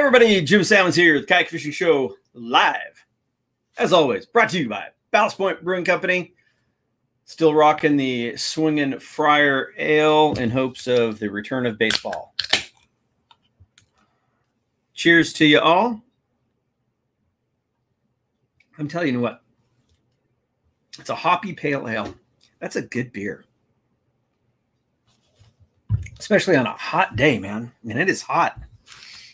everybody, Jim Sammons here, the Kayak Fishing Show live. As always, brought to you by Ballast Point Brewing Company. Still rocking the swinging Friar Ale in hopes of the return of baseball. Cheers to you all. I'm telling you what, it's a hoppy pale ale. That's a good beer. Especially on a hot day, man. I mean, it is hot.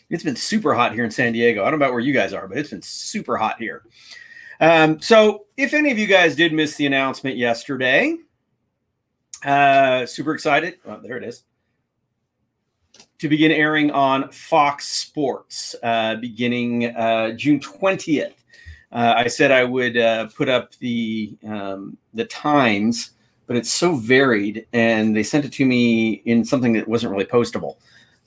It's been super hot here in San Diego. I don't know about where you guys are, but it's been super hot here. Um, so, if any of you guys did miss the announcement yesterday, uh, super excited. Oh, there it is. To begin airing on Fox Sports uh, beginning uh, June 20th. Uh, I said I would uh, put up the um, the times, but it's so varied, and they sent it to me in something that wasn't really postable.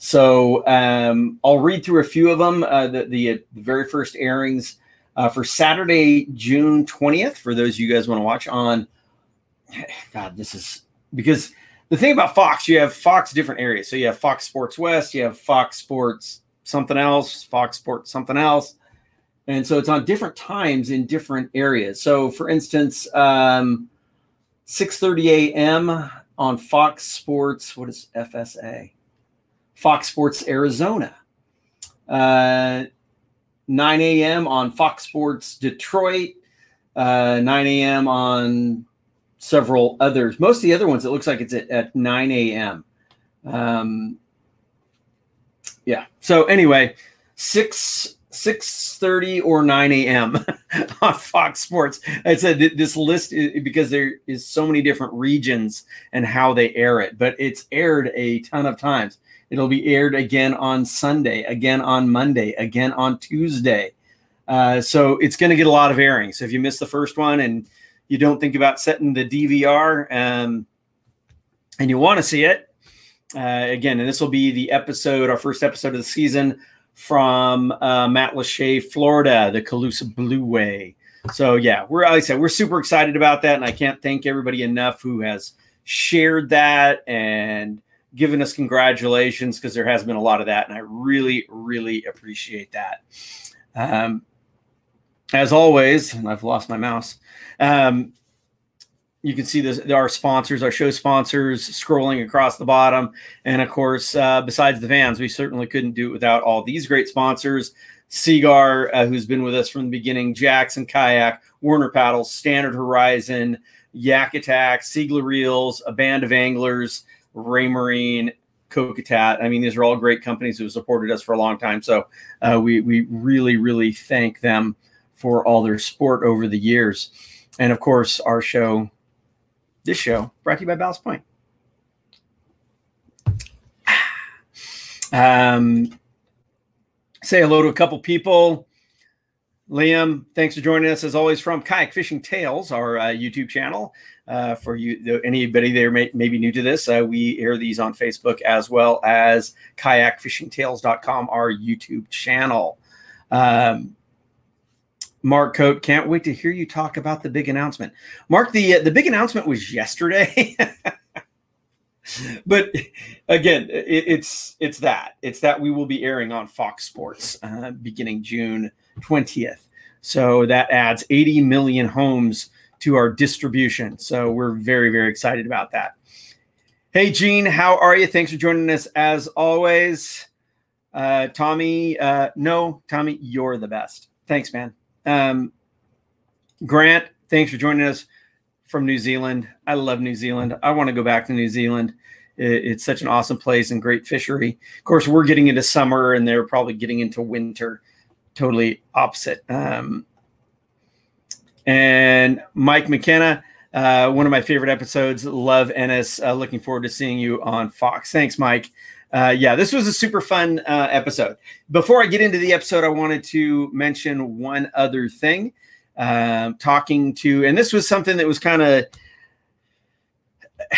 So um, I'll read through a few of them. Uh, the, the, uh, the very first airings uh, for Saturday, June 20th, for those of you guys want to watch on. God, this is because the thing about Fox, you have Fox different areas. So you have Fox Sports West, you have Fox Sports something else, Fox Sports something else. And so it's on different times in different areas. So for instance, um, 6:30 a.m. on Fox Sports, what is FSA? Fox Sports Arizona. Uh, 9 a.m. on Fox Sports Detroit. Uh, 9 a.m. on several others. Most of the other ones, it looks like it's at, at 9 a.m. Um, yeah. So anyway, six six thirty or nine a.m. on Fox Sports. I said this list is, because there is so many different regions and how they air it, but it's aired a ton of times. It'll be aired again on Sunday, again on Monday, again on Tuesday. Uh, so it's going to get a lot of airing. So if you miss the first one and you don't think about setting the DVR um, and you want to see it, uh, again, and this will be the episode, our first episode of the season from uh, Matlacha, Florida, the Calusa Blue Way. So yeah, we're like I said, we're super excited about that, and I can't thank everybody enough who has shared that and given us congratulations because there has been a lot of that, and I really, really appreciate that. Um, as always, and I've lost my mouse. Um, you can see this, our sponsors, our show sponsors, scrolling across the bottom, and of course, uh, besides the vans, we certainly couldn't do it without all these great sponsors. Seaguar, uh, who's been with us from the beginning, Jackson Kayak, Werner Paddles, Standard Horizon, Yak Attack, Seigler Reels, a band of anglers, Raymarine, Kokatat. I mean, these are all great companies who have supported us for a long time. So uh, we we really really thank them for all their support over the years, and of course our show, this show, brought to you by Ballast Point. Um, say hello to a couple people. Liam, thanks for joining us as always from Kayak Fishing Tales, our uh, YouTube channel. Uh, for you, anybody there may, may be new to this, uh, we air these on Facebook as well as kayakfishingtales.com, our YouTube channel. Um, Mark Coat, can't wait to hear you talk about the big announcement. Mark, the uh, the big announcement was yesterday. but again, it, it's it's that it's that we will be airing on Fox Sports uh, beginning June 20th. So that adds 80 million homes to our distribution. So we're very, very excited about that. Hey, Gene, how are you? Thanks for joining us as always. Uh, Tommy, uh, no, Tommy, you're the best. Thanks, man. Um, Grant, thanks for joining us from New Zealand. I love New Zealand. I want to go back to New Zealand. it's such an awesome place and great fishery. Of course, we're getting into summer and they're probably getting into winter totally opposite. Um, and Mike McKenna, uh, one of my favorite episodes. Love Ennis. Uh, looking forward to seeing you on Fox. Thanks, Mike. uh, yeah, this was a super fun uh, episode. Before I get into the episode, I wanted to mention one other thing. Um, talking to, and this was something that was kind of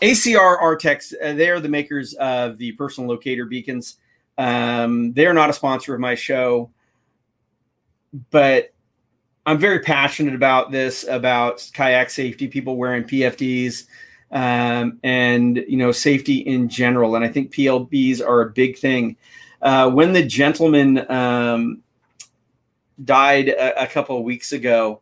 ACR Artex. Uh, they are the makers of the personal locator beacons. Um, they're not a sponsor of my show, but I'm very passionate about this about kayak safety, people wearing PFDs um, and you know safety in general. And I think PLBs are a big thing. Uh, when the gentleman um, died a, a, couple of weeks ago,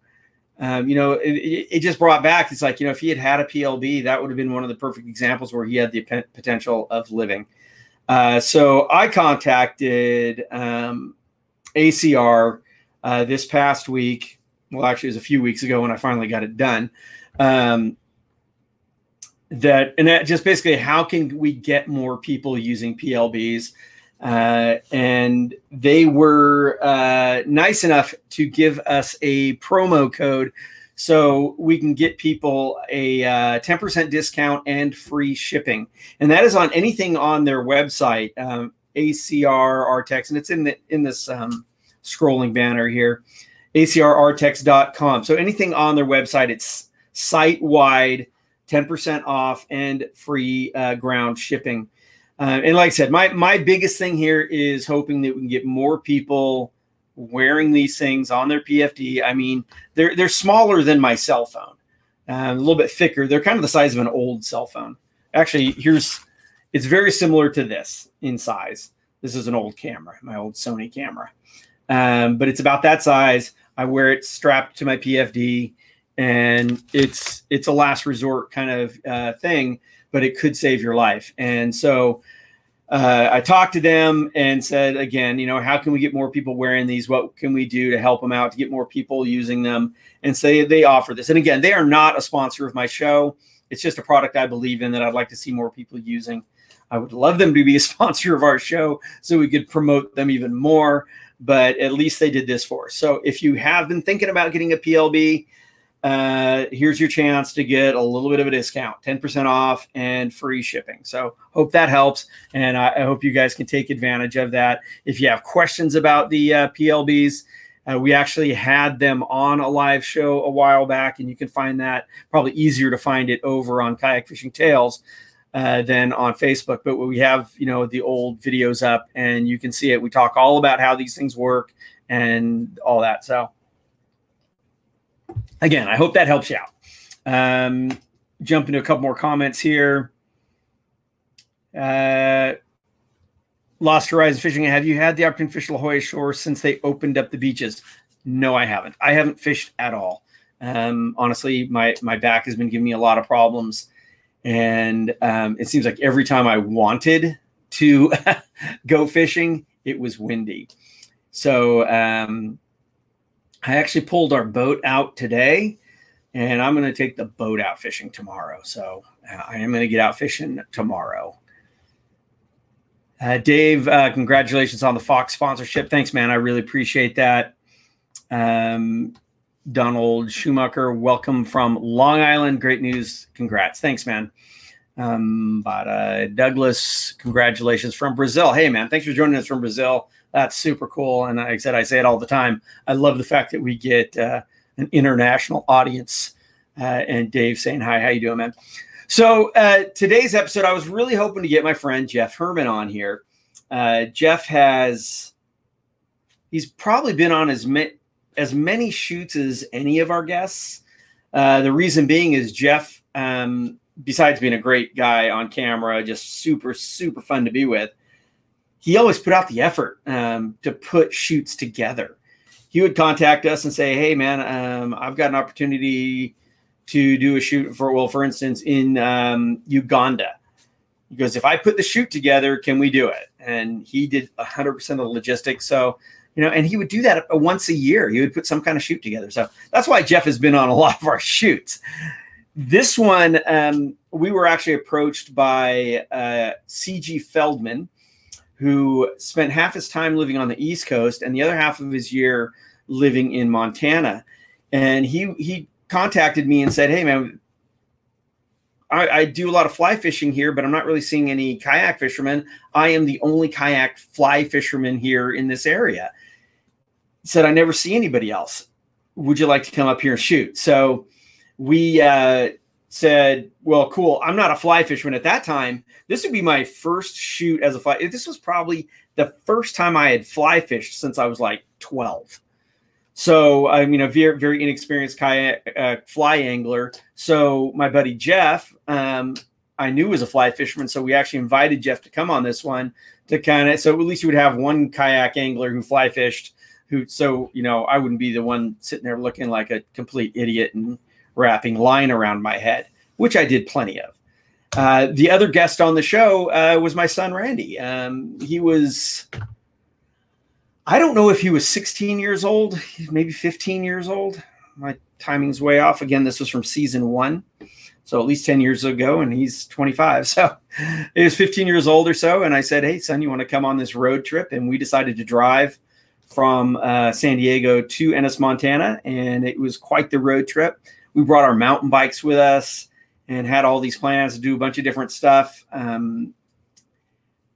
um, you know, it, it, just brought back. It's like you know, if he had had a PLB, that would have been one of the perfect examples where he had the potential of living. Uh, so I contacted um, ACR uh, this past week. Well, actually, it was a few weeks ago when I finally got it done. Um, that and that just basically how can we get more people using PLBs? Uh, and they were uh, nice enough to give us a promo code so we can get people a uh, 10% discount and free shipping. And that is on anything on their website, um, ACR Artex, and it's in the in this um, scrolling banner here, acrartex.com. So anything on their website, it's site wide 10% off and free uh, ground shipping. Uh, and like I said, my my biggest thing here is hoping that we can get more people wearing these things on their PFD. I mean, they're they're smaller than my cell phone, uh, a little bit thicker. They're kind of the size of an old cell phone. Actually, here's it's very similar to this in size. This is an old camera, my old Sony camera, um, but it's about that size. I wear it strapped to my PFD and it's it's a last resort kind of uh, thing, but it could save your life. And so uh, I talked to them and said again, you know, how can we get more people wearing these? What can we do to help them out to get more people using them? And say so they offer this. And again, they are not a sponsor of my show. It's just a product I believe in that I'd like to see more people using. I would love them to be a sponsor of our show so we could promote them even more. But at least they did this for us. So if you have been thinking about getting a PLB, uh, here's your chance to get a little bit of a discount 10% off and free shipping. So, hope that helps. And I, I hope you guys can take advantage of that. If you have questions about the uh, PLBs, uh, we actually had them on a live show a while back, and you can find that probably easier to find it over on Kayak Fishing Tales uh, than on Facebook. But we have, you know, the old videos up, and you can see it. We talk all about how these things work and all that. So, again, I hope that helps you out. Um, jump into a couple more comments here. Uh, Lost Horizon Fishing. Have you had the opportunity to fish La Jolla Shore since they opened up the beaches? No, I haven't. I haven't fished at all. Um, honestly, my my back has been giving me a lot of problems, and um, it seems like every time I wanted to go fishing, it was windy. So um, I actually pulled our boat out today, and I'm going to take the boat out fishing tomorrow. So uh, I am going to get out fishing tomorrow. Uh, Dave, uh, congratulations on the Fox sponsorship. Thanks, man. I really appreciate that. Um, Donald Schumacher, welcome from Long Island. Great news. Congrats. Thanks, man. Um, but uh, Douglas, congratulations from Brazil. Hey, man, thanks for joining us from Brazil that's super cool. And like I said, I say it all the time. I love the fact that we get uh, an international audience. Uh, and Dave saying hi, how you doing, man? So uh, today's episode, I was really hoping to get my friend Jeff Herman on here. Uh, Jeff has he's probably been on as many as many shoots as any of our guests. Uh, the reason being is Jeff, um, besides being a great guy on camera, just super super fun to be with he always put out the effort um, to put shoots together. He would contact us and say, "Hey, man, um, I've got an opportunity to do a shoot for well, for instance, in um, Uganda." He goes, "If I put the shoot together, can we do it?" And he did 100% of the logistics. So, you know, and he would do that once a year. He would put some kind of shoot together. So that's why Jeff has been on a lot of our shoots. This one, um, we were actually approached by uh, CG Feldman who spent half his time living on the East Coast and the other half of his year living in Montana. And he he contacted me and said, "Hey man, I, I, do a lot of fly fishing here, but I'm not really seeing any kayak fishermen. I am the only kayak fly fisherman here in this area. Said, I never see anybody else. Would you like to come up here and shoot? So we uh, said, Well, cool. I'm not a fly fisherman at that time. This would be my first shoot as a fly. This was probably the first time I had fly fished since I was like 12. So I mean, a very very inexperienced kayak uh, fly angler. So my buddy Jeff, um, I knew was a fly fisherman, so we actually invited Jeff to come on this one to kind of so at least we would have one kayak angler who fly fished. Who so you know I wouldn't be the one sitting there looking like a complete idiot and wrapping line around my head, which I did plenty of. Uh, the other guest on the show uh, was my son Randy. Um, he was I don't know if he was 16 years old, maybe 15 years old. My timing's way off. Again, this was from season one. So at least 10 years ago, and he's 25. So he was 15 years old or so. And I said, Hey, son, you want to come on this road trip? And we decided to drive from uh, San Diego to Ennis, Montana. And it was quite the road trip. We brought our mountain bikes with us and had all these plans to do a bunch of different stuff. Um,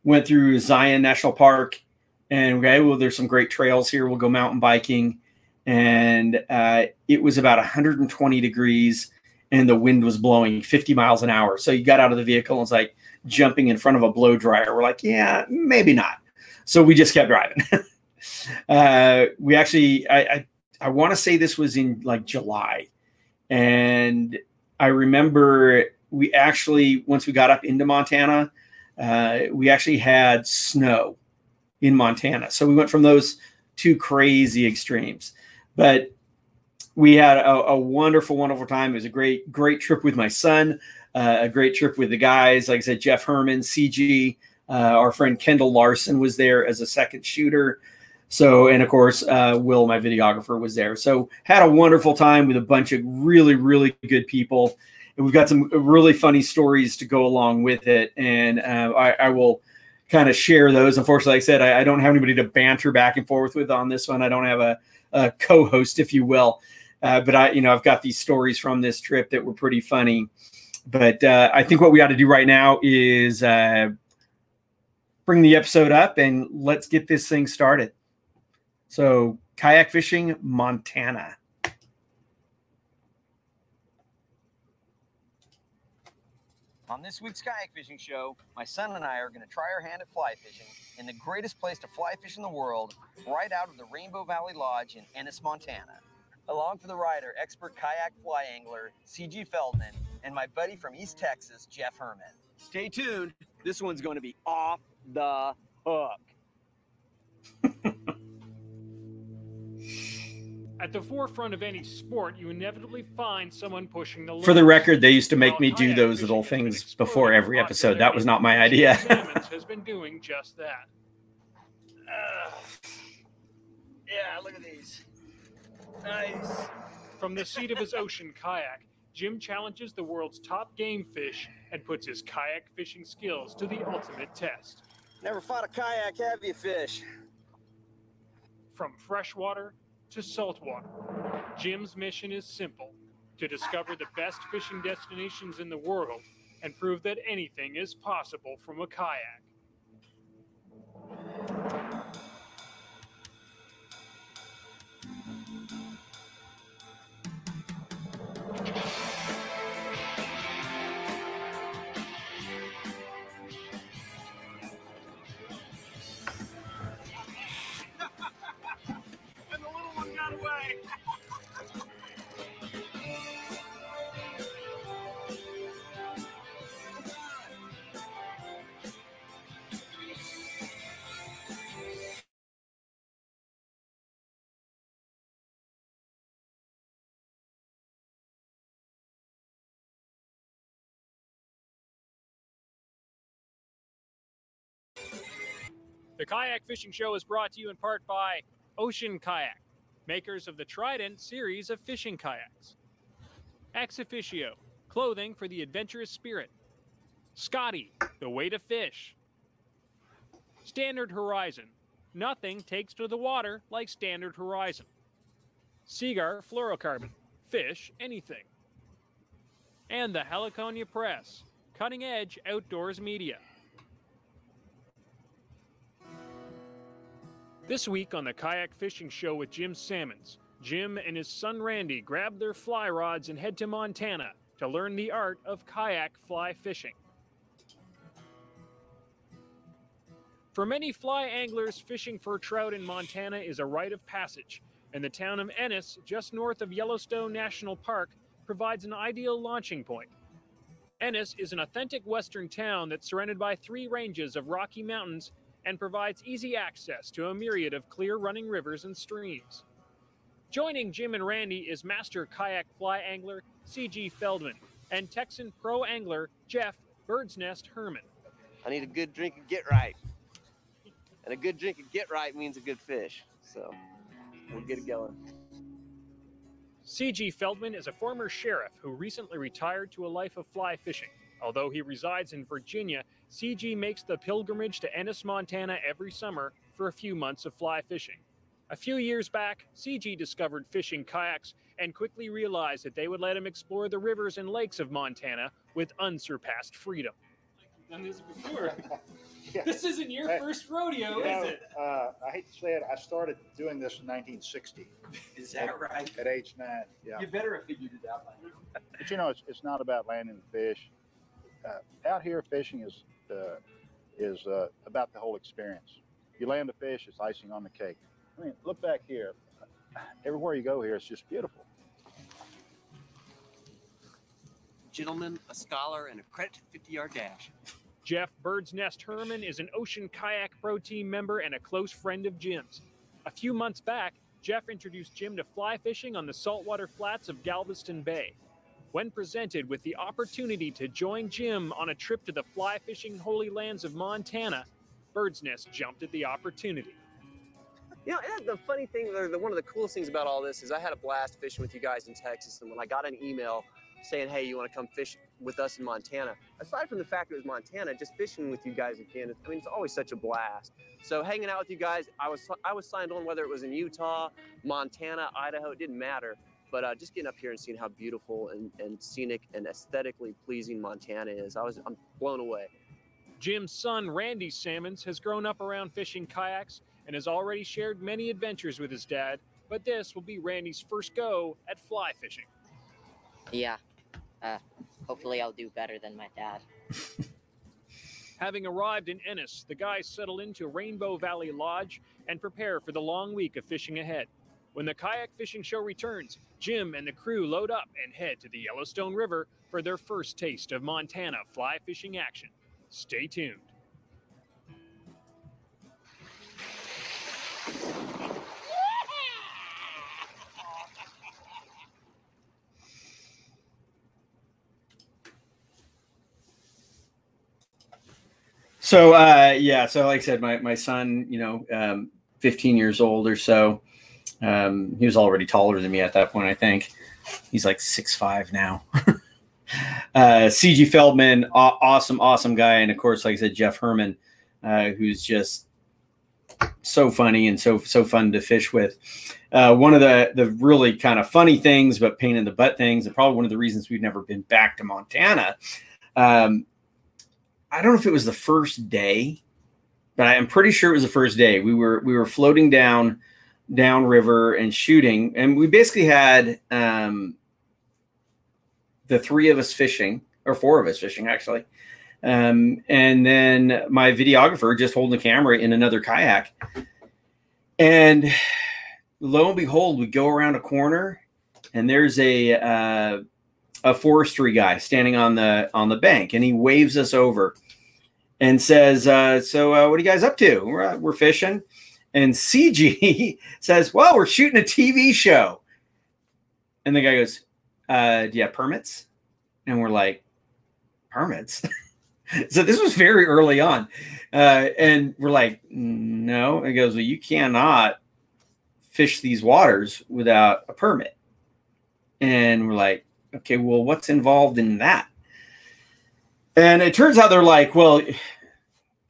went through Zion National Park and okay, well, there's some great trails here. We'll go mountain biking, and uh, it was about 120 degrees, and the wind was blowing 50 miles an hour. So you got out of the vehicle and it's like jumping in front of a blow dryer. We're like, yeah, maybe not. So we just kept driving. uh, we actually, I, I, I want to say this was in like July, and I remember we actually once we got up into Montana, uh, we actually had snow in Montana. So we went from those two crazy extremes. But we had a, a wonderful, wonderful time. It was a great, great trip with my son, uh, a great trip with the guys. Like I said, Jeff Herman, CG, uh, our friend Kendall Larson was there as a second shooter. So, and of course, uh, Will, my videographer, was there. So, had a wonderful time with a bunch of really, really good people. And we've got some really funny stories to go along with it. And uh, I, I will kind of share those. Unfortunately, like I said, I, I, don't have anybody to banter back and forth with on this one. I don't have a, a co-host, if you will. Uh, but I, you know, I've got these stories from this trip that were pretty funny. But uh, I think what we ought to do right now is uh, bring the episode up and let's get this thing started. So, kayak fishing, Montana. On this week's kayak fishing show, my son and I are going to try our hand at fly fishing in the greatest place to fly fish in the world, right out of the Rainbow Valley Lodge in Ennis, Montana. Along for the ride are expert kayak fly angler CG Feldman and my buddy from East Texas, Jeff Herman. Stay tuned. This one's going to be off the hook. At the forefront of any sport, you inevitably find someone pushing the. For the record, they used to make me do those little things before every episode. That was not my idea. has been doing just that. Uh, yeah, look at these. Nice. From the seat of his ocean kayak, Jim challenges the world's top game fish and puts his kayak fishing skills to the ultimate test. Never fought a kayak, have you, fish? From freshwater to saltwater. Jim's mission is simple to discover the best fishing destinations in the world and prove that anything is possible from a kayak. The Kayak Fishing Show is brought to you in part by Ocean Kayak, makers of the Trident series of fishing kayaks. Ex Officio, clothing for the adventurous spirit. Scotty, the way to fish. Standard Horizon, nothing takes to the water like Standard Horizon. Seaguar Fluorocarbon, fish anything. and the Heliconia Press, cutting edge outdoors media. This week on the Kayak Fishing Show with Jim Sammons, Jim and his son Randy grab their fly rods and head to Montana to learn the art of kayak fly fishing. For many fly anglers, fishing for trout in Montana is a rite of passage, and the town of Ennis, just north of Yellowstone National Park, provides an ideal launching point. Ennis is an authentic western town that's surrounded by three ranges of rocky mountains and provides easy access to a myriad of clear running rivers and streams. Joining Jim and Randy is master kayak fly angler C.G. Feldman and Texan pro angler Jeff Bird's Nest Herman. I need a good drink of get right. And a good drink of get right means a good fish. So we'll get it going. C.G. Feldman is a former sheriff who recently retired to a life of fly fishing. Although he resides in Virginia, CG makes the pilgrimage to Ennis, Montana every summer for a few months of fly fishing. A few years back, CG discovered fishing kayaks and quickly realized that they would let him explore the rivers and lakes of Montana with unsurpassed freedom. done this before. Yeah. This isn't your Hey, first rodeo, You know, is it? uh, I hate to say it, I started doing this in 1960 Is that right? at age nine. Yeah. You better have figured it out by now. But you know, it's, it's not about landing the fish. Uh, out here, fishing is uh, is uh, about the whole experience. You land the fish, it's icing on the cake. I mean, look back here. Everywhere you go here, it's just beautiful. Gentlemen, a scholar, and a credit 50 yard dash. Jeff Bird's Nest Herman is an Ocean Kayak Pro Team member and a close friend of Jim's. A few months back, Jeff introduced Jim to fly fishing on the saltwater flats of Galveston Bay. When presented with the opportunity to join Jim on a trip to the fly fishing holy lands of Montana, Bird's Nest jumped at the opportunity. You know, the funny thing, the, one of the coolest things about all this is I had a blast fishing with you guys in Texas. And when I got an email saying, hey, you want to come fish with us in Montana, aside from the fact it was Montana, just fishing with you guys again, I mean, it's always such a blast. So hanging out with you guys, I was I was signed on whether it was in Utah, Montana, Idaho, it didn't matter. But uh, just getting up here and seeing how beautiful and, and scenic and aesthetically pleasing Montana is, I was I'm blown away. Jim's son, Randy Sammons, has grown up around fishing kayaks and has already shared many adventures with his dad, but this will be Randy's first go at fly fishing. Yeah. Uh, hopefully, I'll do better than my dad. Having arrived in Ennis, the guys settle into Rainbow Valley Lodge and prepare for the long week of fishing ahead. When the kayak fishing show returns, Jim and the crew load up and head to the Yellowstone River for their first taste of Montana fly fishing action. Stay tuned. So uh, yeah, so like I said, my my son, you know, um, 15 years old or so. Um, he was already taller than me at that point. I think he's like six five now. uh, CG Feldman, aw- awesome, awesome guy, and of course, like I said, Jeff Herman, uh, who's just so funny and so so fun to fish with. Uh, one of the the really kind of funny things, but pain in the butt things, and probably one of the reasons we've never been back to Montana. Um, I don't know if it was the first day, but I'm pretty sure it was the first day. We were we were floating down down river and shooting, and we basically had um, the three of us fishing, or four of us fishing actually, um, and then my videographer just holding the camera in another kayak, and lo and behold, we go around a corner, and there's a uh, a forestry guy standing on the on the bank, and he waves us over and says, uh, "So, uh, what are you guys up to? We're, uh, we're fishing." And CG says, "Well, we're shooting a TV show." And the guy goes, uh, "Do you have permits?" And we're like, "Permits." so this was very early on, uh, and we're like, "No." He goes, "Well, you cannot fish these waters without a permit." And we're like, okay, well, what's involved in that? And it turns out they're like, well,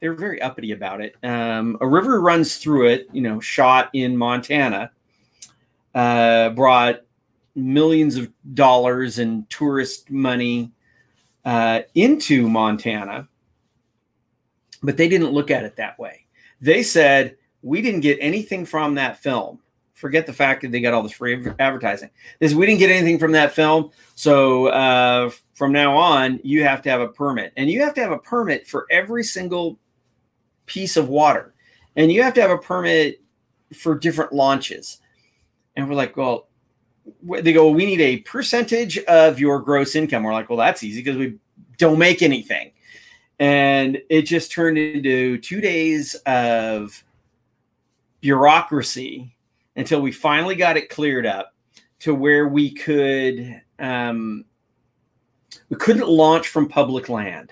they're very uppity about it. Um, a river runs through it, you know, shot in Montana, uh, brought millions of dollars and tourist money uh, into Montana, but they didn't look at it that way. They said, We didn't get anything from that film. Forget the fact that they got all this free advertising. This we didn't get anything from that film. So uh, from now on, you have to have a permit, and you have to have a permit for every single piece of water, and you have to have a permit for different launches. And we're like, well, they go, we need a percentage of your gross income. We're like, well, that's easy because we don't make anything. And it just turned into two days of bureaucracy until we finally got it cleared up to where we could um, we couldn't launch from public land.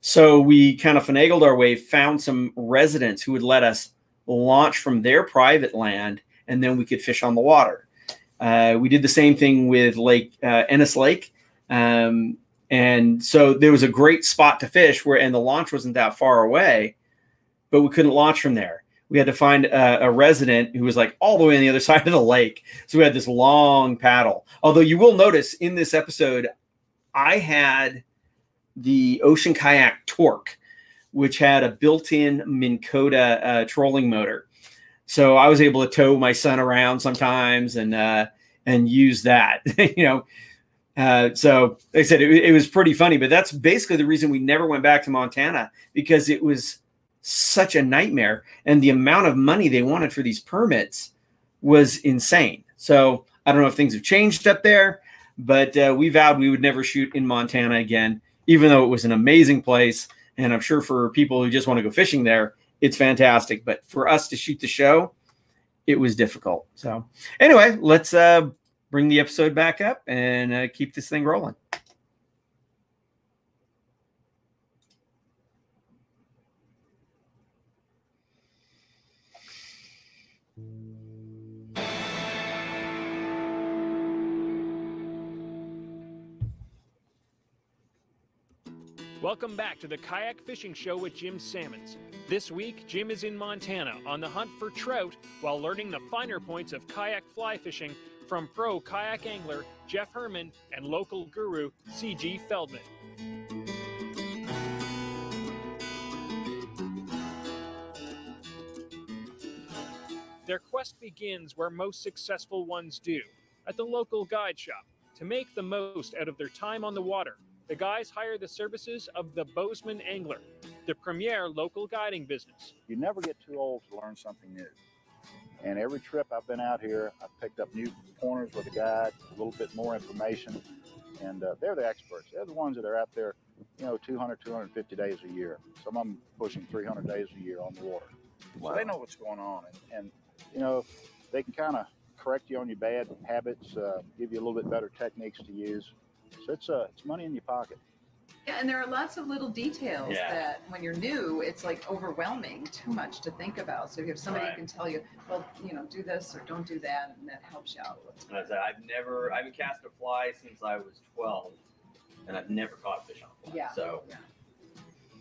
So we kind of finagled our way, found some residents who would let us launch from their private land, and then we could fish on the water. Uh, we did the same thing with Lake uh, Ennis Lake, um, and so there was a great spot to fish where, and the launch wasn't that far away, but we couldn't launch from there. We had to find a, a resident who was like all the way on the other side of the lake. So we had this long paddle. Although you will notice in this episode, I had the Ocean Kayak Torque, which had a built-in Minn Kota uh, trolling motor. So I was able to tow my son around sometimes and uh, and use that. you know, uh, so like I said, it, it was pretty funny. But that's basically the reason we never went back to Montana because it was such a nightmare, and the amount of money they wanted for these permits was insane. So I don't know if things have changed up there, but uh, we vowed we would never shoot in Montana again, even though it was an amazing place. And I'm sure for people who just want to go fishing there, it's fantastic. But for us to shoot the show, it was difficult. So anyway, let's uh, bring the episode back up and uh, keep this thing rolling. Welcome back to the Kayak Fishing Show with Jim Sammons. This week, Jim is in Montana on the hunt for trout while learning the finer points of kayak fly fishing from pro kayak angler Jeff Herman and local guru CG Feldman. Their quest begins where most successful ones do at the local guide shop to make the most out of their time on the water the guys hire the services of the Bozeman Angler, the premier local guiding business. You never get too old to learn something new. And every trip I've been out here, I've picked up new corners with a guide, a little bit more information, and uh, they're the experts. They're the ones that are out there, you know, 200, 250 days a year. Some of them pushing 300 days a year on the water. Wow. So they know what's going on, and, and you know, they can kind of correct you on your bad habits, uh, give you a little bit better techniques to use. So it's uh, it's money in your pocket. Yeah, and there are lots of little details Yeah. that when you're new, it's like overwhelming, too much to think about. So if you have somebody Right. who can tell you, well, you know, do this or don't do that, and that helps you out. And I said, I've never, I haven't cast a fly since I was 12, and I've never caught a fish on a fly. Yeah. So Yeah.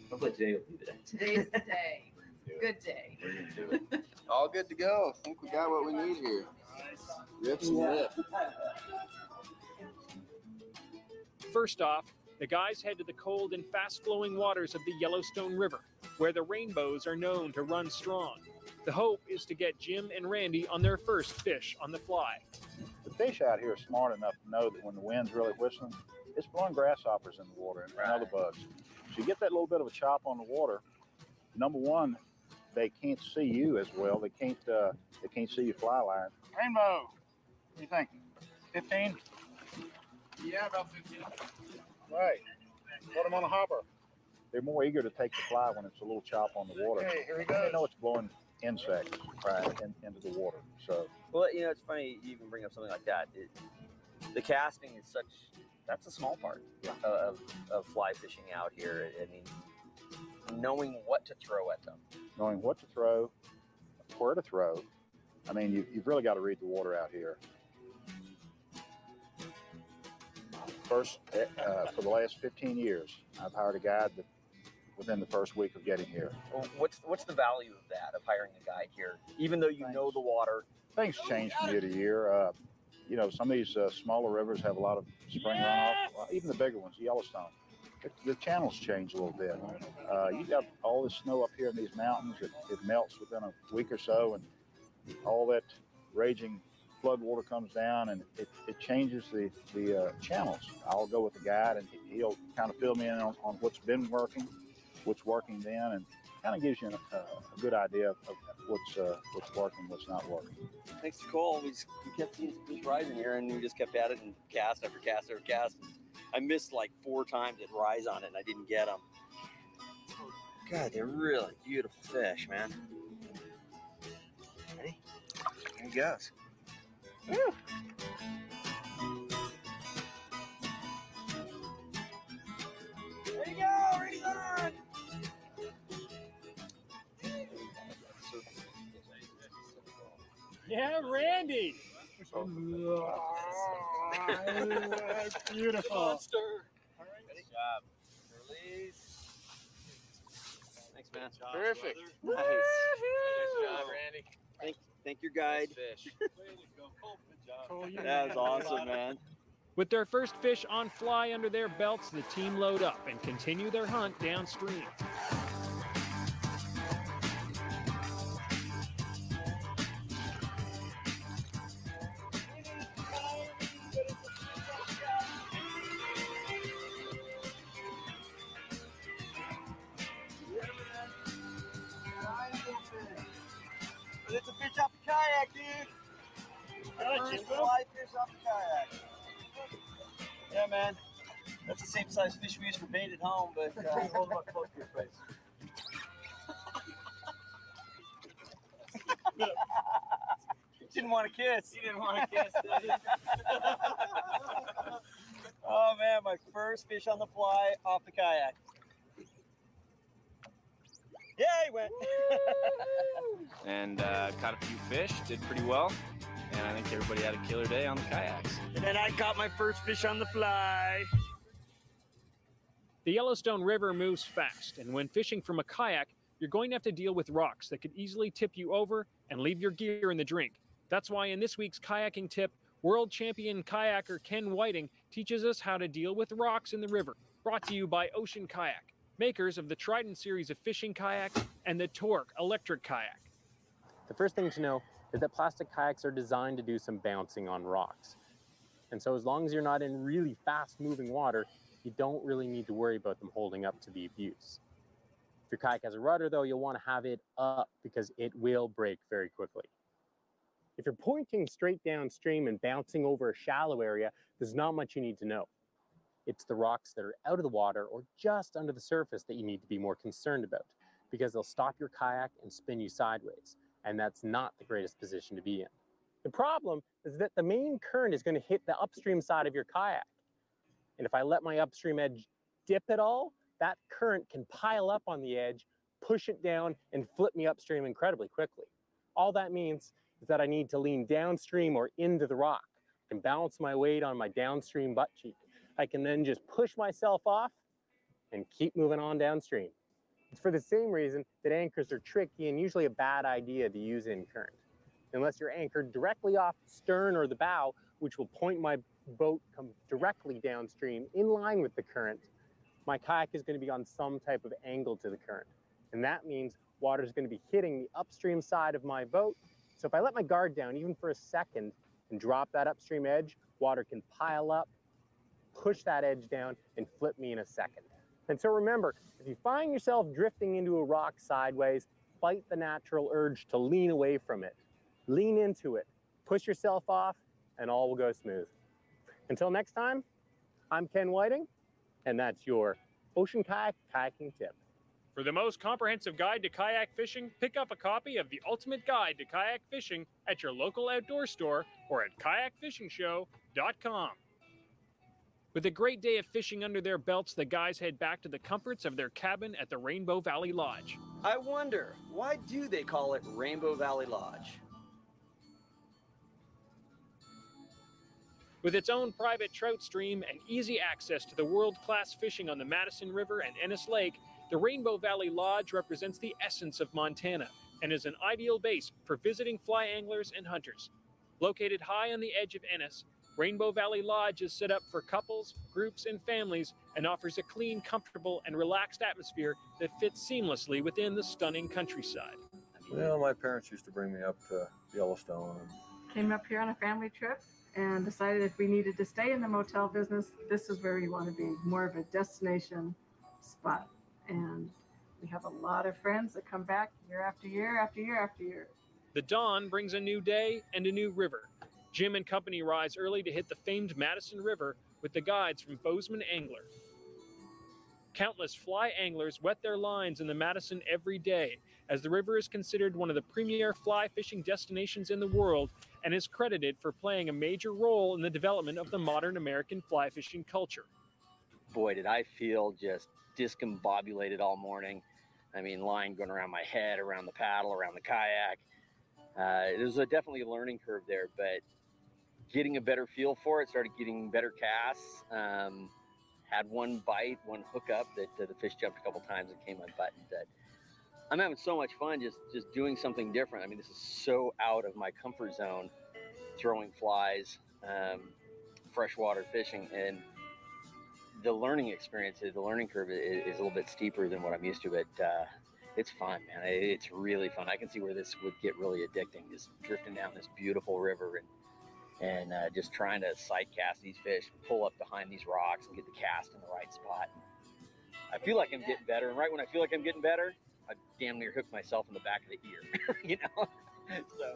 hopefully today will be the day. Today's the day. Good day. We're going to do it. All good to go. I think we got what we need here. Rips and rip. First off, the guys head to the cold and fast flowing waters of the Yellowstone River, where the rainbows are known to run strong. The hope is to get Jim and Randy on their first fish on the fly. The fish out here are smart enough to know that when the wind's really whistling, it's blowing grasshoppers in the water and, and other bugs. So you get that little bit of a chop on the water. Number one, they can't see you as well. They can't uh, they can't see your fly line. Rainbow, what do you think? Fifteen? Yeah, about 15. Right. Put them on a hopper. They're more eager to take the fly when it's a little chop on the water. Okay, here he They goes. know it's blowing insects right in, into the water. So Well, you know, it's funny you even bring up something like that. It, the casting is such that's a small part yeah. of, of fly fishing out here. I mean, knowing what to throw at them. knowing what to throw, where to throw. I mean, you, you've really got to read the water out here. First, uh, for the last 15 years, I've hired a guide that within the first week of getting here. Well, What's what's the value of that of hiring a guide here, even though you know the water? Things change from year to year. Uh, you know, some of these uh, smaller rivers have a lot of spring runoff. Well, even the bigger ones, Yellowstone. The, the channels change a little bit. Uh, you got all this snow up here in these mountains. It, it melts within a week or so, and all that raging flood water comes down, and it, it changes the the uh, channels. I'll go with the guide, and he- he'll kind of fill me in on, on what's been working, what's working then, and kind of gives you a, a good idea of what's uh, what's working, what's not working. Thanks to Cole, we, just, we kept fish rising here, and we just kept at it and cast after cast after cast. I missed like four times at rise on it, and I didn't get them. God, they're really beautiful fish, man. Ready? Here he goes. Woo! There you go, ready on. Yeah, Randy. That's beautiful. Good job. Release. Thanks, man. Perfect. Nice. Nice job, Randy. Thank, thank your guide. Fish. That was awesome, man. With their first fish on fly under their belts, the team load up and continue their hunt downstream. Off the kayak, dude. First fly fish off the kayak. Yeah, man. That's the same size fish we use for bait at home, but uh, hold them up close to your face. didn't want to kiss. He didn't want to kiss. oh man, my first fish on the fly off the kayak. Yeah, he went. and uh, caught a few fish, did pretty well. And I think everybody had a killer day on the kayaks. And then I caught my first fish on the fly. The Yellowstone River moves fast, and when fishing from a kayak, you're going to have to deal with rocks that could easily tip you over and leave your gear in the drink. That's why in this week's kayaking tip, world champion kayaker Ken Whiting teaches us how to deal with rocks in the river. Brought to you by Ocean Kayak, makers of the Trident series of fishing kayaks and the Torque electric kayak. The first thing to know is that plastic kayaks are designed to do some bouncing on rocks. And so, as long as you're not in really fast moving water, you don't really need to worry about them holding up to the abuse. If your kayak has a rudder, though, you'll want to have it up because it will break very quickly. If you're pointing straight downstream and bouncing over a shallow area, there's not much you need to know. It's the rocks that are out of the water or just under the surface that you need to be more concerned about because they'll stop your kayak and spin you sideways and that's not the greatest position to be in. The problem is that the main current is going to hit the upstream side of your kayak. And if I let my upstream edge dip at all, that current can pile up on the edge, push it down, and flip me upstream incredibly quickly. All that means is that I need to lean downstream or into the rock and balance my weight on my downstream butt cheek. I can then just push myself off and keep moving on downstream. It's for the same reason that anchors are tricky and usually a bad idea to use in current. Unless you're anchored directly off stern or the bow, which will point my boat come directly downstream in line with the current, my kayak is going to be on some type of angle to the current. And that means water is going to be hitting the upstream side of my boat. So if I let my guard down even for a second and drop that upstream edge, water can pile up, push that edge down, and flip me in a second. And so remember, if you find yourself drifting into a rock sideways, fight the natural urge to lean away from it. Lean into it, push yourself off, and all will go smooth. Until next time, I'm Ken Whiting, and that's your Ocean Kayak Kayaking Tip. For the most comprehensive guide to kayak fishing, pick up a copy of The Ultimate Guide to Kayak Fishing at your local outdoor store or at kayakfishingshow.com. With a great day of fishing under their belts, the guys head back to the comforts of their cabin at the Rainbow Valley Lodge. I wonder, why do they call it Rainbow Valley Lodge? With its own private trout stream and easy access to the world class fishing on the Madison River and Ennis Lake, the Rainbow Valley Lodge represents the essence of Montana and is an ideal base for visiting fly anglers and hunters. Located high on the edge of Ennis, Rainbow Valley Lodge is set up for couples, groups, and families and offers a clean, comfortable, and relaxed atmosphere that fits seamlessly within the stunning countryside. Well, my parents used to bring me up to Yellowstone. Came up here on a family trip and decided if we needed to stay in the motel business, this is where we want to be more of a destination spot. And we have a lot of friends that come back year after year after year after year. The dawn brings a new day and a new river. Jim and company rise early to hit the famed Madison River with the guides from Bozeman Angler. Countless fly anglers wet their lines in the Madison every day, as the river is considered one of the premier fly fishing destinations in the world and is credited for playing a major role in the development of the modern American fly fishing culture. boy, did I feel just discombobulated all morning. I mean, line going around my head, around the paddle, around the kayak. Uh, it was a, definitely a learning curve there, but getting a better feel for it, started getting better casts. Um, had one bite, one hookup that uh, the fish jumped a couple times and came unbuttoned. That I'm having so much fun just just doing something different. I mean, this is so out of my comfort zone, throwing flies, um, freshwater fishing, and the learning experience, the learning curve is, is a little bit steeper than what I'm used to, but uh, it's fun, man. It- It's really fun. I can see where this would get really addicting, just drifting down this beautiful river and and uh, just trying to sight cast these fish, pull up behind these rocks and get the cast in the right spot. I feel like I'm getting better, and right when I feel like I'm getting better, I damn near hook myself in the back of the ear, you know. so.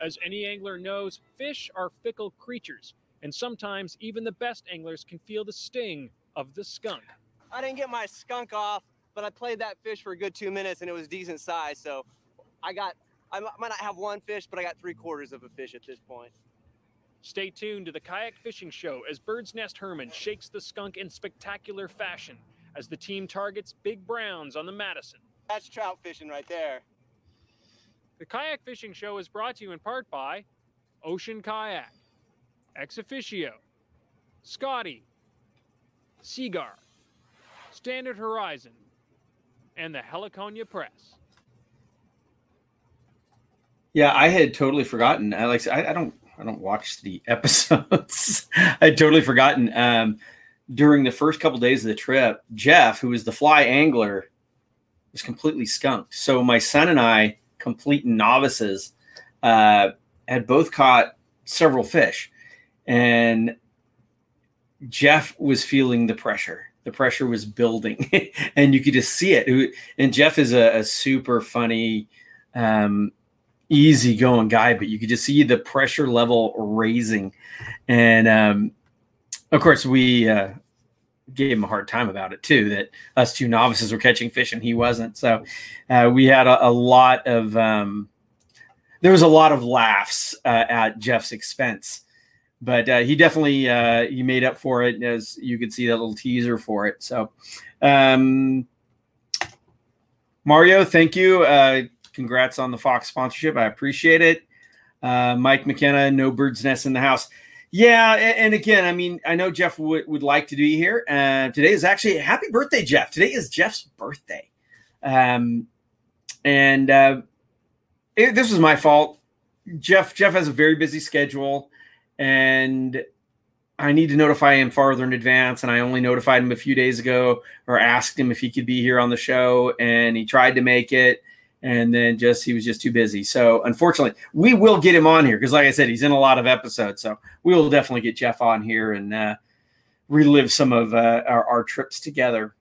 As any angler knows, fish are fickle creatures, and sometimes even the best anglers can feel the sting of the skunk. I didn't get my skunk off, but I played that fish for a good two minutes and it was decent size. So I got, I might not have one fish, but I got three quarters of a fish at this point. Stay tuned to the Kayak Fishing Show as Bird's Nest Herman shakes the skunk in spectacular fashion as the team targets big browns on the Madison. That's trout fishing right there. The Kayak Fishing Show is brought to you in part by Ocean Kayak, Ex Officio, Scotty, Seaguar, Standard Horizon, and the Heliconia Press. Yeah, I had totally forgotten. I like I, I don't I don't watch the episodes. I had totally forgotten. Um, during the first couple days of the trip, Jeff, who was the fly angler, was completely skunked. So my son and I, complete novices, uh, had both caught several fish, and Jeff was feeling the pressure. The pressure was building, and you could just see it. And Jeff is a, a super funny, um, easygoing guy, but you could just see the pressure level raising. And um, of course, we uh, gave him a hard time about it too. That us two novices were catching fish and he wasn't. So uh, we had a, a lot of um, there was a lot of laughs uh, at Jeff's expense. But uh, he definitely uh, he made up for it, as you could see that little teaser for it. So, um, Mario, thank you. Uh, congrats on the Fox sponsorship. I appreciate it. Uh, Mike McKenna, no bird's nest in the house. Yeah, and, and again, I mean, I know Jeff would, would like to be here. Uh, today is actually happy birthday, Jeff. Today is Jeff's birthday, um, and uh, it, this was my fault. Jeff Jeff has a very busy schedule, and I need to notify him farther in advance. And I only notified him a few days ago, or asked him if he could be here on the show, and he tried to make it and then just he was just too busy. So unfortunately, we will get him on here because, like I said, he's in a lot of episodes. So we will definitely get Jeff on here and uh, relive some of uh, our, our trips together.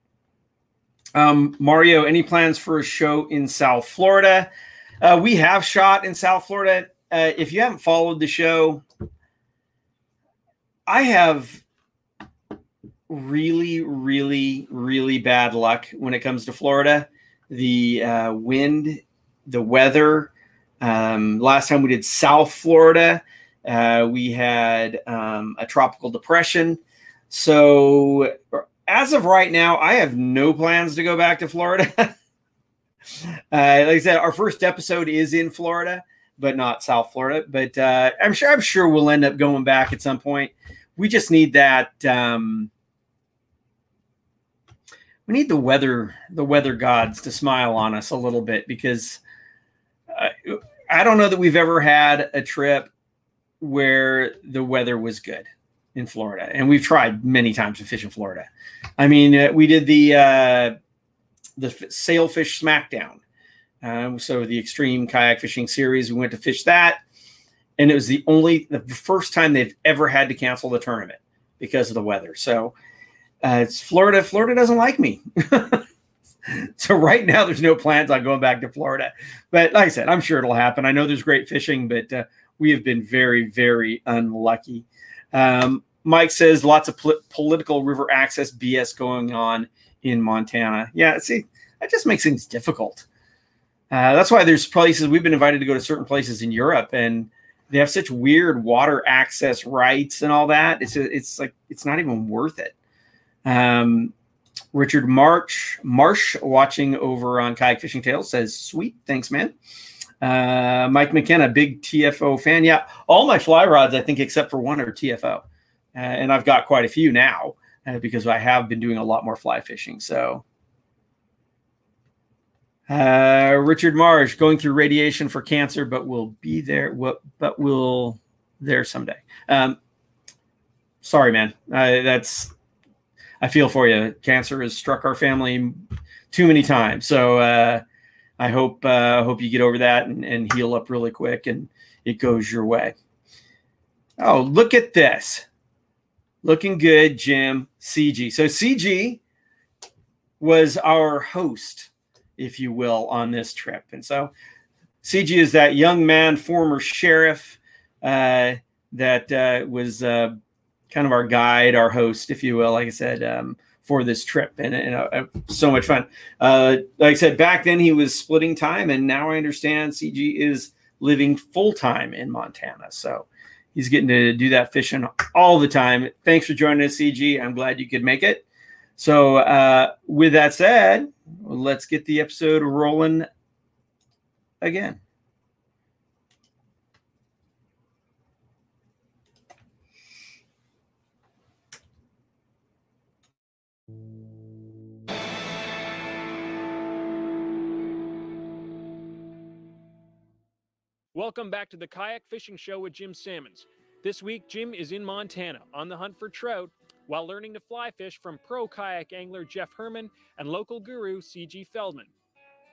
Um, Mario, any plans for a show in South Florida? Uh, we have shot in South Florida. Uh, if you haven't followed the show, I have really, really, really bad luck when it comes to Florida the uh, wind, the weather. Um, last time we did South Florida, uh, we had um, a tropical depression. So, as of right now, I have no plans to go back to Florida. uh, like I said, our first episode is in Florida, but not South Florida. But uh, I'm sure I'm sure we'll end up going back at some point. We just need that. Um, we need the weather the weather gods to smile on us a little bit because uh, I don't know that we've ever had a trip where the weather was good in Florida, and we've tried many times to fish in Florida. I mean, uh, we did the uh, the Sailfish Smackdown, um, so the extreme kayak fishing series. We went to fish that, and it was the only the first time they've ever had to cancel the tournament because of the weather. So uh, it's Florida. Florida doesn't like me. so right now there's no plans on going back to Florida. But like I said, I'm sure it'll happen. I know there's great fishing, but uh, we have been very, very unlucky. Um, Mike says lots of pol- political river access BS going on in Montana. Yeah, see, that just makes things difficult. Uh, that's why there's places we've been invited to go to certain places in Europe, and they have such weird water access rights and all that. It's it's like it's not even worth it. Um, Richard March Marsh watching over on Kayak Fishing Tales says, "Sweet, thanks, man." Uh, Mike McKenna, big TFO fan. Yeah, all my fly rods, I think, except for one, are TFO, uh, and I've got quite a few now uh, because I have been doing a lot more fly fishing. So, uh, Richard Marsh going through radiation for cancer, but will be there. What? But will there someday. Um, sorry, man. Uh, that's I feel for you. Cancer has struck our family too many times. So uh, I hope uh, hope you get over that and, and heal up really quick and it goes your way. Oh, look at this. Looking good, Jim. CG. So CG was our host, if you will, on this trip. And so CG is that young man, former sheriff, uh, that uh, was uh, kind of our guide, our host, if you will, like I said, um, for this trip. And, and uh, so much fun. Uh, like I said, back then he was splitting time, and now I understand CG is living full time in Montana. So he's getting to do that fishing all the time. Thanks for joining us, CG. I'm glad you could make it. So, uh, with that said, let's get the episode rolling again. Welcome back to the Kayak Fishing Show with Jim Sammons. This week, Jim is in Montana on the hunt for trout while learning to fly fish from pro kayak angler Jeff Herman and local guru CG Feldman.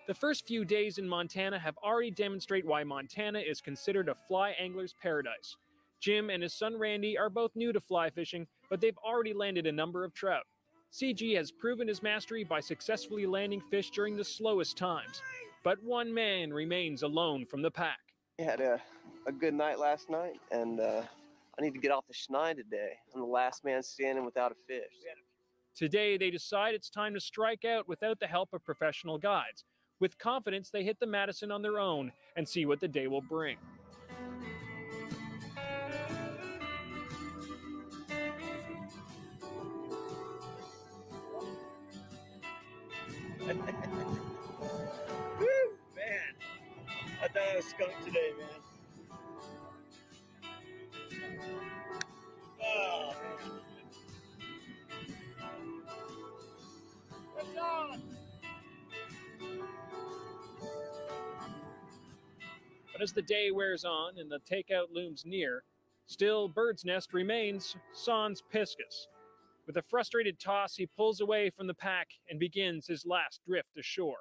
The first few days in Montana have already demonstrated why Montana is considered a fly angler's paradise. Jim and his son Randy are both new to fly fishing, but they've already landed a number of trout. CG has proven his mastery by successfully landing fish during the slowest times, but one man remains alone from the pack. Had a, a good night last night, and uh, I need to get off the schneid today. I'm the last man standing without a fish. Today, they decide it's time to strike out without the help of professional guides. With confidence, they hit the Madison on their own and see what the day will bring. Woo, man. I thought I was skunked today, man. But as the day wears on and the takeout looms near, still Bird's Nest remains sans piscus. With a frustrated toss, he pulls away from the pack and begins his last drift ashore.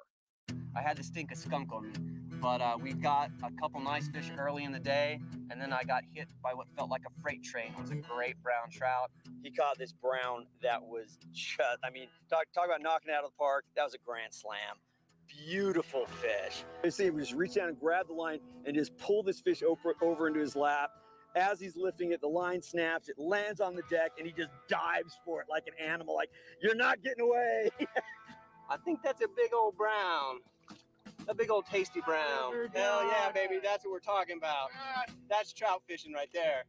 I had to stink a skunk on me, but uh, we got a couple nice fish early in the day, and then I got hit by what felt like a freight train. It was a great brown trout. He caught this brown that was just, I mean, talk, talk about knocking it out of the park. That was a grand slam. Beautiful fish. You see him just reach down and grab the line and just pull this fish over, over into his lap. As he's lifting it, the line snaps, it lands on the deck, and he just dives for it like an animal. Like, you're not getting away. I think that's a big old brown. A big old tasty brown. Hell yeah, baby. That's what we're talking about. That's trout fishing right there.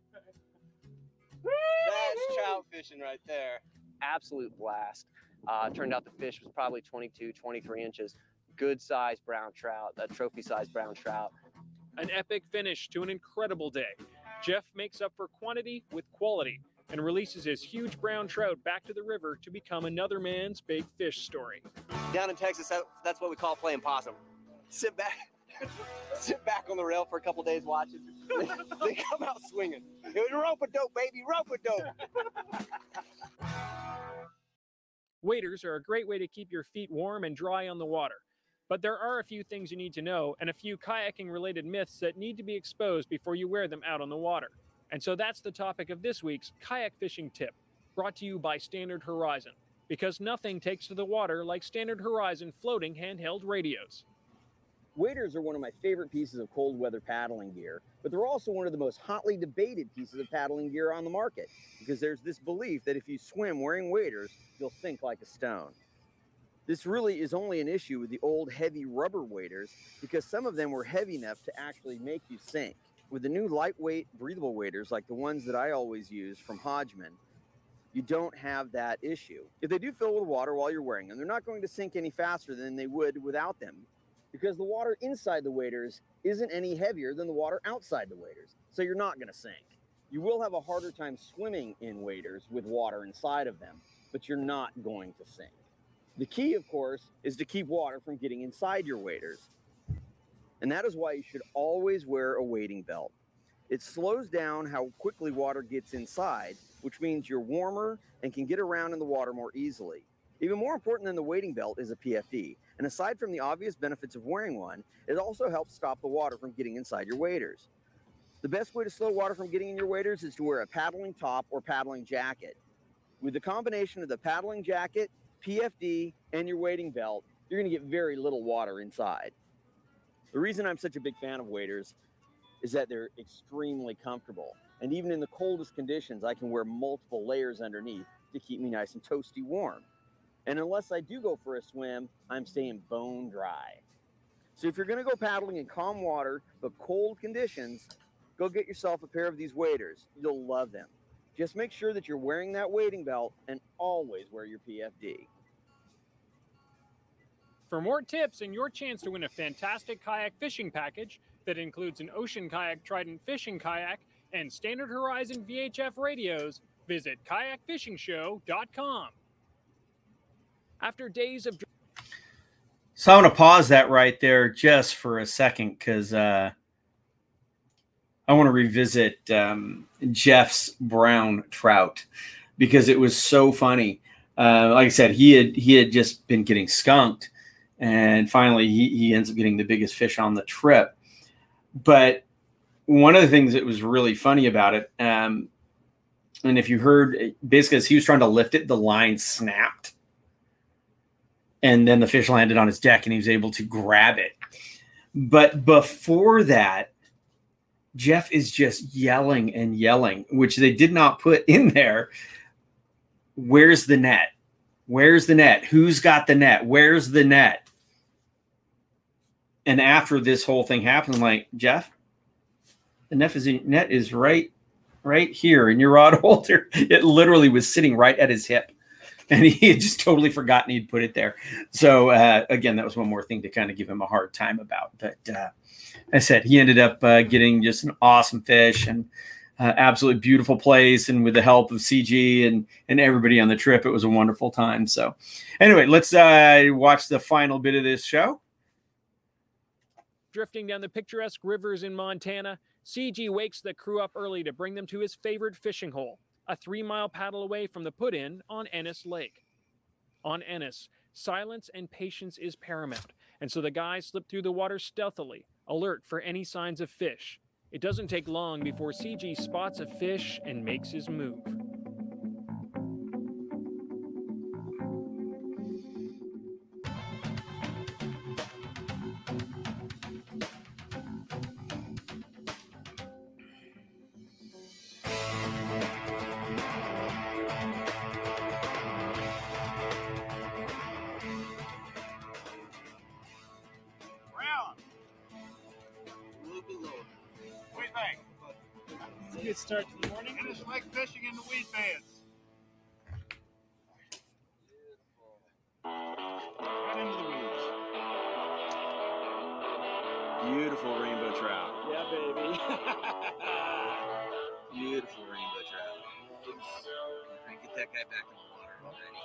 That's trout fishing right there. Absolute blast. Uh, turned out the fish was probably 22, 23 inches. Good sized brown trout, a trophy sized brown trout. An epic finish to an incredible day. Jeff makes up for quantity with quality, and releases his huge brown trout back to the river to become another man's big fish story. Down in Texas, that's what we call playing possum. Sit back, sit back on the rail for a couple days watching. They, they come out swinging. It was rope a dope, baby, rope a dope. Waders are a great way to keep your feet warm and dry on the water. But there are a few things you need to know and a few kayaking related myths that need to be exposed before you wear them out on the water. And so that's the topic of this week's kayak fishing tip, brought to you by Standard Horizon, because nothing takes to the water like Standard Horizon floating handheld radios. Waders are one of my favorite pieces of cold weather paddling gear, but they're also one of the most hotly debated pieces of paddling gear on the market because there's this belief that if you swim wearing waders, you'll sink like a stone. This really is only an issue with the old heavy rubber waders because some of them were heavy enough to actually make you sink. With the new lightweight breathable waders like the ones that I always use from Hodgman, you don't have that issue. If they do fill with water while you're wearing them, they're not going to sink any faster than they would without them because the water inside the waders isn't any heavier than the water outside the waders. So you're not going to sink. You will have a harder time swimming in waders with water inside of them, but you're not going to sink. The key, of course, is to keep water from getting inside your waders. And that is why you should always wear a wading belt. It slows down how quickly water gets inside, which means you're warmer and can get around in the water more easily. Even more important than the wading belt is a PFD. And aside from the obvious benefits of wearing one, it also helps stop the water from getting inside your waders. The best way to slow water from getting in your waders is to wear a paddling top or paddling jacket. With the combination of the paddling jacket, PFD, and your wading belt, you're going to get very little water inside. The reason I'm such a big fan of waders is that they're extremely comfortable. And even in the coldest conditions, I can wear multiple layers underneath to keep me nice and toasty warm. And unless I do go for a swim, I'm staying bone dry. So if you're going to go paddling in calm water but cold conditions, go get yourself a pair of these waders. You'll love them. Just make sure that you're wearing that wading belt and always wear your PFD. For more tips and your chance to win a fantastic kayak fishing package that includes an Ocean Kayak Trident fishing kayak and Standard Horizon VHF radios, visit kayakfishingshow.com. After days of So I'm going to pause that right there just for a second because uh, I want to revisit um, Jeff's brown trout because it was so funny. Uh, like I said, he had he had just been getting skunked, and finally he, he ends up getting the biggest fish on the trip. But one of the things that was really funny about it, um, and if you heard, basically as he was trying to lift it, the line snapped and then the fish landed on his deck and he was able to grab it. But before that, Jeff is just yelling and yelling, which they did not put in there. Where's the net? Where's the net? Who's got the net? Where's the net? And after this whole thing happened, I'm like, Jeff, the net is, net is right, right here in your rod holder. It literally was sitting right at his hip and he had just totally forgotten he'd put it there. So uh, again, that was one more thing to kind of give him a hard time about. But uh, I said he ended up uh, getting just an awesome fish and uh, absolutely beautiful place, and with the help of CG and and everybody on the trip, it was a wonderful time. So anyway, let's uh, watch the final bit of this show. drifting down the picturesque rivers in Montana, CG wakes the crew up early to bring them to his favorite fishing hole, a three mile paddle away from the put in on Ennis Lake. On Ennis, silence and patience is paramount, and so the guys slip through the water stealthily, alert for any signs of fish. It doesn't take long before CG spots a fish and makes his move. A good start to the morning. And it's like fishing in the weed beds. Right into the weeds. Beautiful rainbow trout. Yeah, baby. Beautiful rainbow trout. And get that guy back in the water already.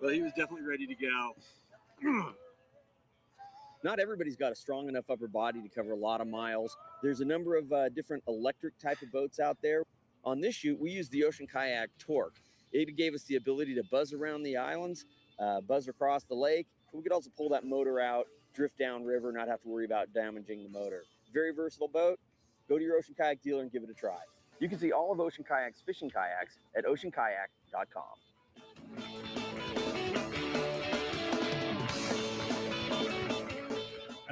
well, he was definitely ready to go. Not everybody's got a strong enough upper body to cover a lot of miles. There's a number of uh, different electric type of boats out there. On this shoot, we used the Ocean Kayak Torque. It gave us the ability to buzz around the islands, uh, buzz across the lake. We could also pull that motor out, drift down river, not have to worry about damaging the motor. Very versatile boat. Go to your Ocean Kayak dealer and give it a try. You can see all of Ocean Kayak's fishing kayaks at oceankayak.com.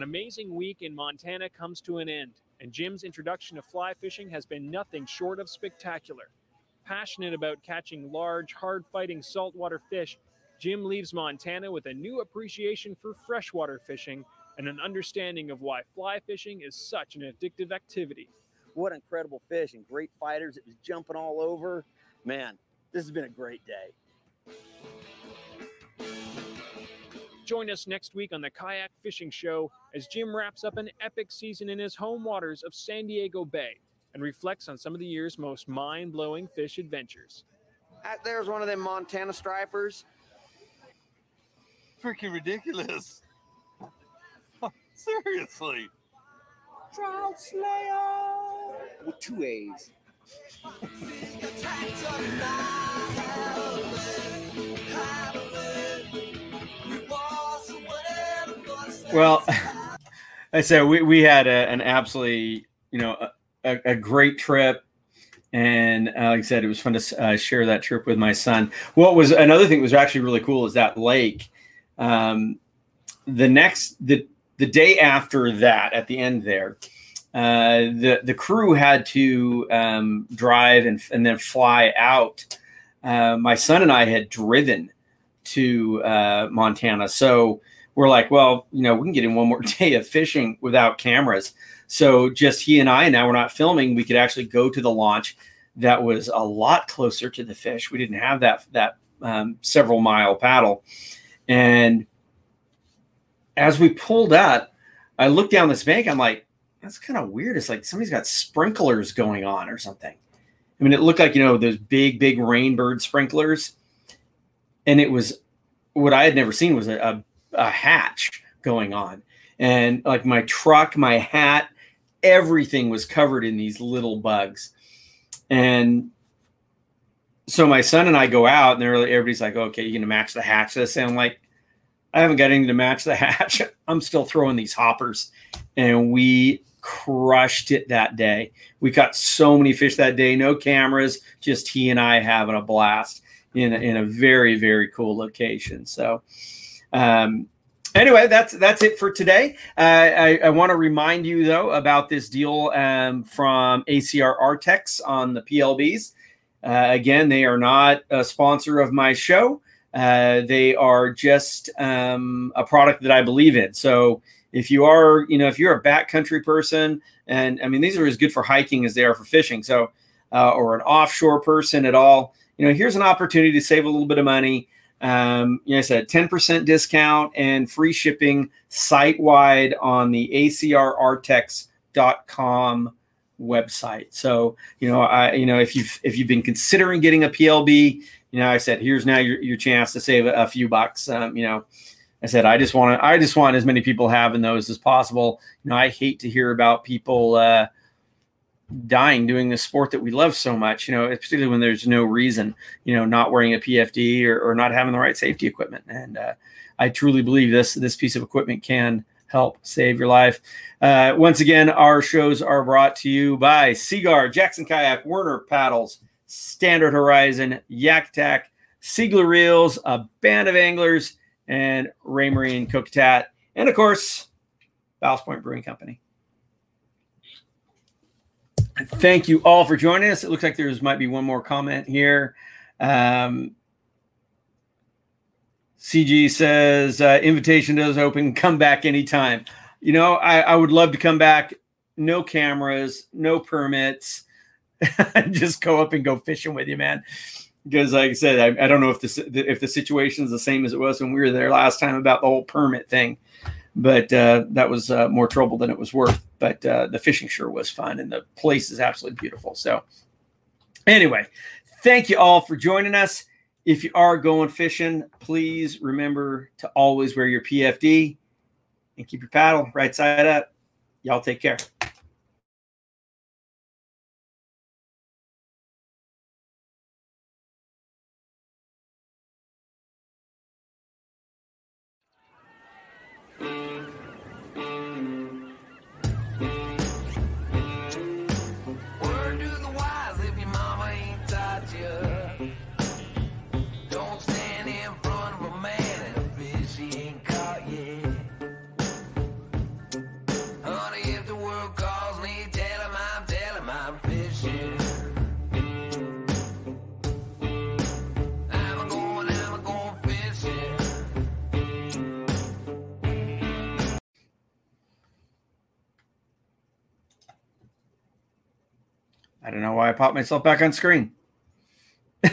An amazing week in Montana comes to an end, and Jim's introduction to fly fishing has been nothing short of spectacular. Passionate about catching large, hard fighting saltwater fish, Jim leaves Montana with a new appreciation for freshwater fishing and an understanding of why fly fishing is such an addictive activity. What incredible fish and great fighters. It was jumping all over. Man, this has been a great day. Join us next week on the Kayak Fishing Show as Jim wraps up an epic season in his home waters of San Diego Bay and reflects on some of the year's most mind blowing fish adventures. That there's one of them Montana stripers. Freaking ridiculous. Seriously. Trout Slayer with two A's. Well, I said we, we had a, an absolutely, you know, a, a great trip. And uh, like I said, it was fun to uh, share that trip with my son. What was another thing that was actually really cool is that lake. Um, the next, the, the day after that, at the end there, uh, the, the crew had to um, drive and, and then fly out. Uh, my son and I had driven to uh, Montana. So, we're like, well, you know, we can get in one more day of fishing without cameras. So just he and I, now we're not filming, we could actually go to the launch that was a lot closer to the fish. We didn't have that that um, several mile paddle. And as we pulled up, I looked down this bank. I'm like, that's kind of weird. It's like somebody's got sprinklers going on or something. I mean, it looked like, you know, those big, big rainbird sprinklers. And it was what I had never seen was a, a a hatch going on. And like my truck, my hat, everything was covered in these little bugs. And so my son and I go out, and everybody's like, okay, you're going to match the hatch this. And I'm like, I haven't got anything to match the hatch. I'm still throwing these hoppers. And we crushed it that day. We caught so many fish that day, no cameras, just he and I having a blast in a, in a very, very cool location. So, um, anyway, that's that's it for today. Uh, I, I want to remind you though about this deal um, from ACR Artex on the PLBs. Uh, again, they are not a sponsor of my show. Uh, they are just um, a product that I believe in. So if you are, you know, if you're a backcountry person, and I mean, these are as good for hiking as they are for fishing. So, uh, or an offshore person at all, you know, here's an opportunity to save a little bit of money. Um, you know, I said 10% discount and free shipping site wide on the acrartex.com website. So, you know, I, you know, if you've, if you've been considering getting a PLB, you know, I said, here's now your, your chance to save a, a few bucks. Um, you know, I said, I just want to, I just want as many people having those as possible. You know, I hate to hear about people, uh, dying doing the sport that we love so much, you know, particularly when there's no reason, you know, not wearing a PFD or, or not having the right safety equipment. And uh, I truly believe this this piece of equipment can help save your life. Uh, once again, our shows are brought to you by Seaguar, Jackson Kayak, Werner Paddles, Standard Horizon, Yak Tack, Seigler Reels, a band of anglers, and Raymarine Cooktat, and of course, Ballast Point Brewing Company. Thank you all for joining us. It looks like there's might be one more comment here. Um, CG says uh, invitation does open. Come back anytime. You know, I, I would love to come back. No cameras, no permits. Just go up and go fishing with you, man. Because, like I said, I, I don't know if the if the situation is the same as it was when we were there last time about the whole permit thing, but uh, that was uh, more trouble than it was worth. But uh, the fishing sure was fun, and the place is absolutely beautiful. So, anyway, thank you all for joining us. If you are going fishing, please remember to always wear your PFD and keep your paddle right side up. Y'all take care. I don't know why I popped myself back on screen.